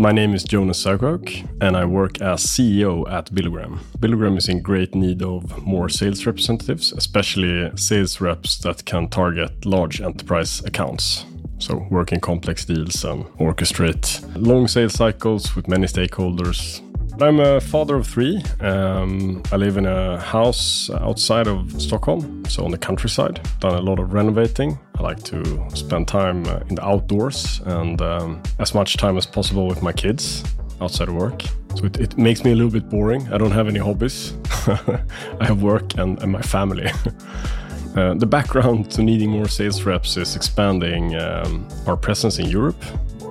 My name is Jonas Suijkerbuijk, and I work as CEO at Billogram. Billogram is in great need of more sales representatives, especially sales reps that can target large enterprise accounts. So, work in complex deals and orchestrate long sales cycles with many stakeholders. I'm a father of three. Um, I live in a house outside of Stockholm, so on the countryside. Done a lot of renovating. I like to spend time uh, in the outdoors and um, as much time as possible with my kids outside of work. So it, it makes me a little bit boring. I don't have any hobbies. I have work and, and my family. Uh, the background to needing more sales reps is expanding um, our presence in Europe,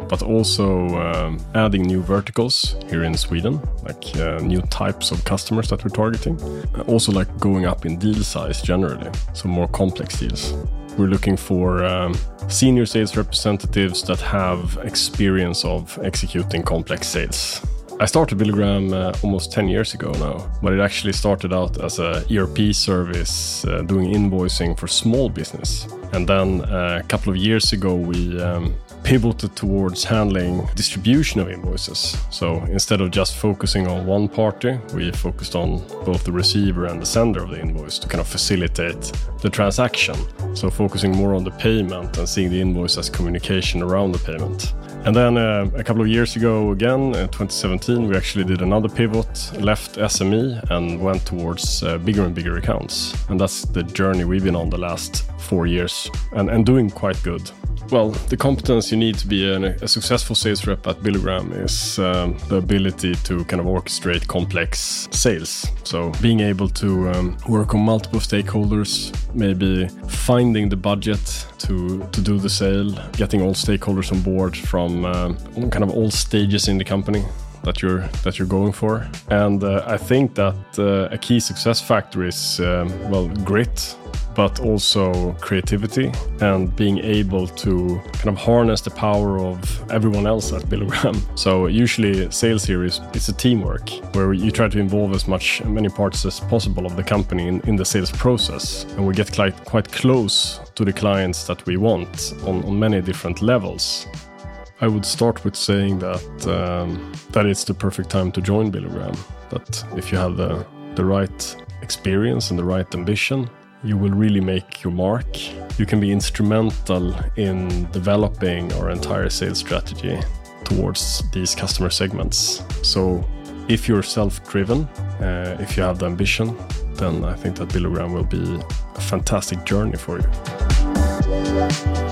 but also um, adding new verticals here in Sweden, like uh, new types of customers that we're targeting. Also, like going up in deal size generally, so more complex deals. We're looking for um, senior sales representatives that have experience of executing complex sales. I started Billogram uh, almost 10 years ago now, but it actually started out as a ERP service uh, doing invoicing for small business. And then uh, a couple of years ago, we um, pivoted towards handling distribution of invoices. So instead of just focusing on one party, we focused on both the receiver and the sender of the invoice to kind of facilitate the transaction. So focusing more on the payment and seeing the invoice as communication around the payment. And then uh, a couple of years ago, again, in 2017, we actually did another pivot, left SME, and went towards uh, bigger and bigger accounts. And that's the journey we've been on the last four years and, and doing quite good. Well, the competence you need to be an, a successful sales rep at Billogram is um, the ability to kind of orchestrate complex sales. So, being able to um, work on multiple stakeholders, maybe finding the budget to, to do the sale, getting all stakeholders on board from um, kind of all stages in the company that you're that you're going for. And uh, I think that uh, a key success factor is um, well grit but also creativity and being able to kind of harness the power of everyone else at Billogram. So usually sales here is it's a teamwork where you try to involve as much many parts as possible of the company in, in the sales process, and we get quite quite close to the clients that we want on, on many different levels. I would start with saying that um, that it's the perfect time to join Billogram. That if you have the the right experience and the right ambition, you will really make your mark. You can be instrumental in developing our entire sales strategy towards these customer segments. So, if you're self driven, uh, if you have the ambition, then I think that Billogram will be a fantastic journey for you.